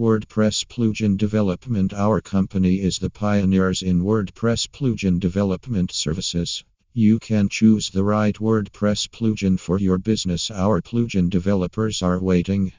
WordPress plugin development Our company is the pioneers in WordPress plugin development services. You can choose the right WordPress plugin for your business. Our plugin developers are waiting.